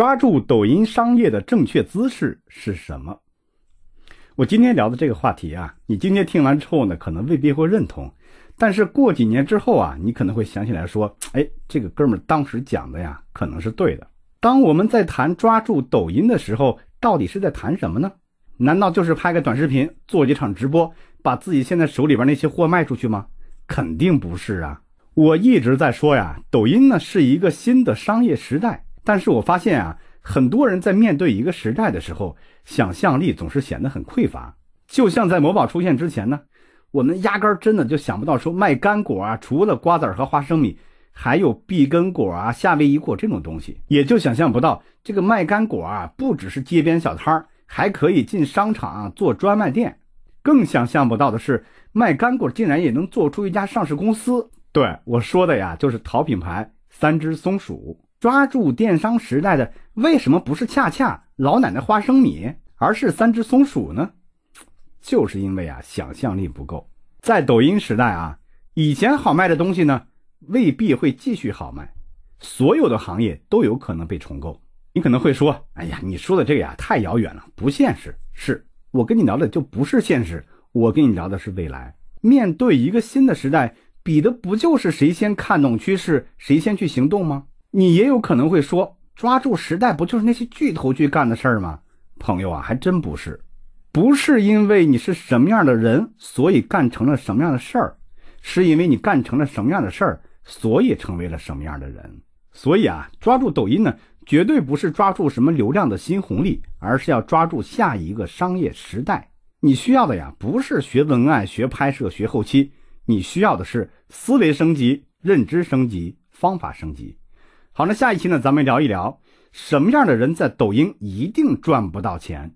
抓住抖音商业的正确姿势是什么？我今天聊的这个话题啊，你今天听完之后呢，可能未必会认同，但是过几年之后啊，你可能会想起来说，哎，这个哥们儿当时讲的呀，可能是对的。当我们在谈抓住抖音的时候，到底是在谈什么呢？难道就是拍个短视频，做几场直播，把自己现在手里边那些货卖出去吗？肯定不是啊！我一直在说呀，抖音呢是一个新的商业时代。但是我发现啊，很多人在面对一个时代的时候，想象力总是显得很匮乏。就像在某宝出现之前呢，我们压根儿真的就想不到说卖干果啊，除了瓜子儿和花生米，还有碧根果啊、夏威夷果这种东西，也就想象不到这个卖干果啊，不只是街边小摊儿，还可以进商场做专卖店。更想象不到的是，卖干果竟然也能做出一家上市公司。对我说的呀，就是淘品牌三只松鼠。抓住电商时代的为什么不是恰恰老奶奶花生米，而是三只松鼠呢？就是因为啊，想象力不够。在抖音时代啊，以前好卖的东西呢，未必会继续好卖。所有的行业都有可能被重构。你可能会说：“哎呀，你说的这个呀，太遥远了，不现实。”是我跟你聊的就不是现实，我跟你聊的是未来。面对一个新的时代，比的不就是谁先看懂趋势，谁先去行动吗？你也有可能会说，抓住时代不就是那些巨头去干的事儿吗？朋友啊，还真不是，不是因为你是什么样的人，所以干成了什么样的事儿，是因为你干成了什么样的事儿，所以成为了什么样的人。所以啊，抓住抖音呢，绝对不是抓住什么流量的新红利，而是要抓住下一个商业时代。你需要的呀，不是学文案、学拍摄、学后期，你需要的是思维升级、认知升级、方法升级。好，那下一期呢，咱们聊一聊什么样的人在抖音一定赚不到钱。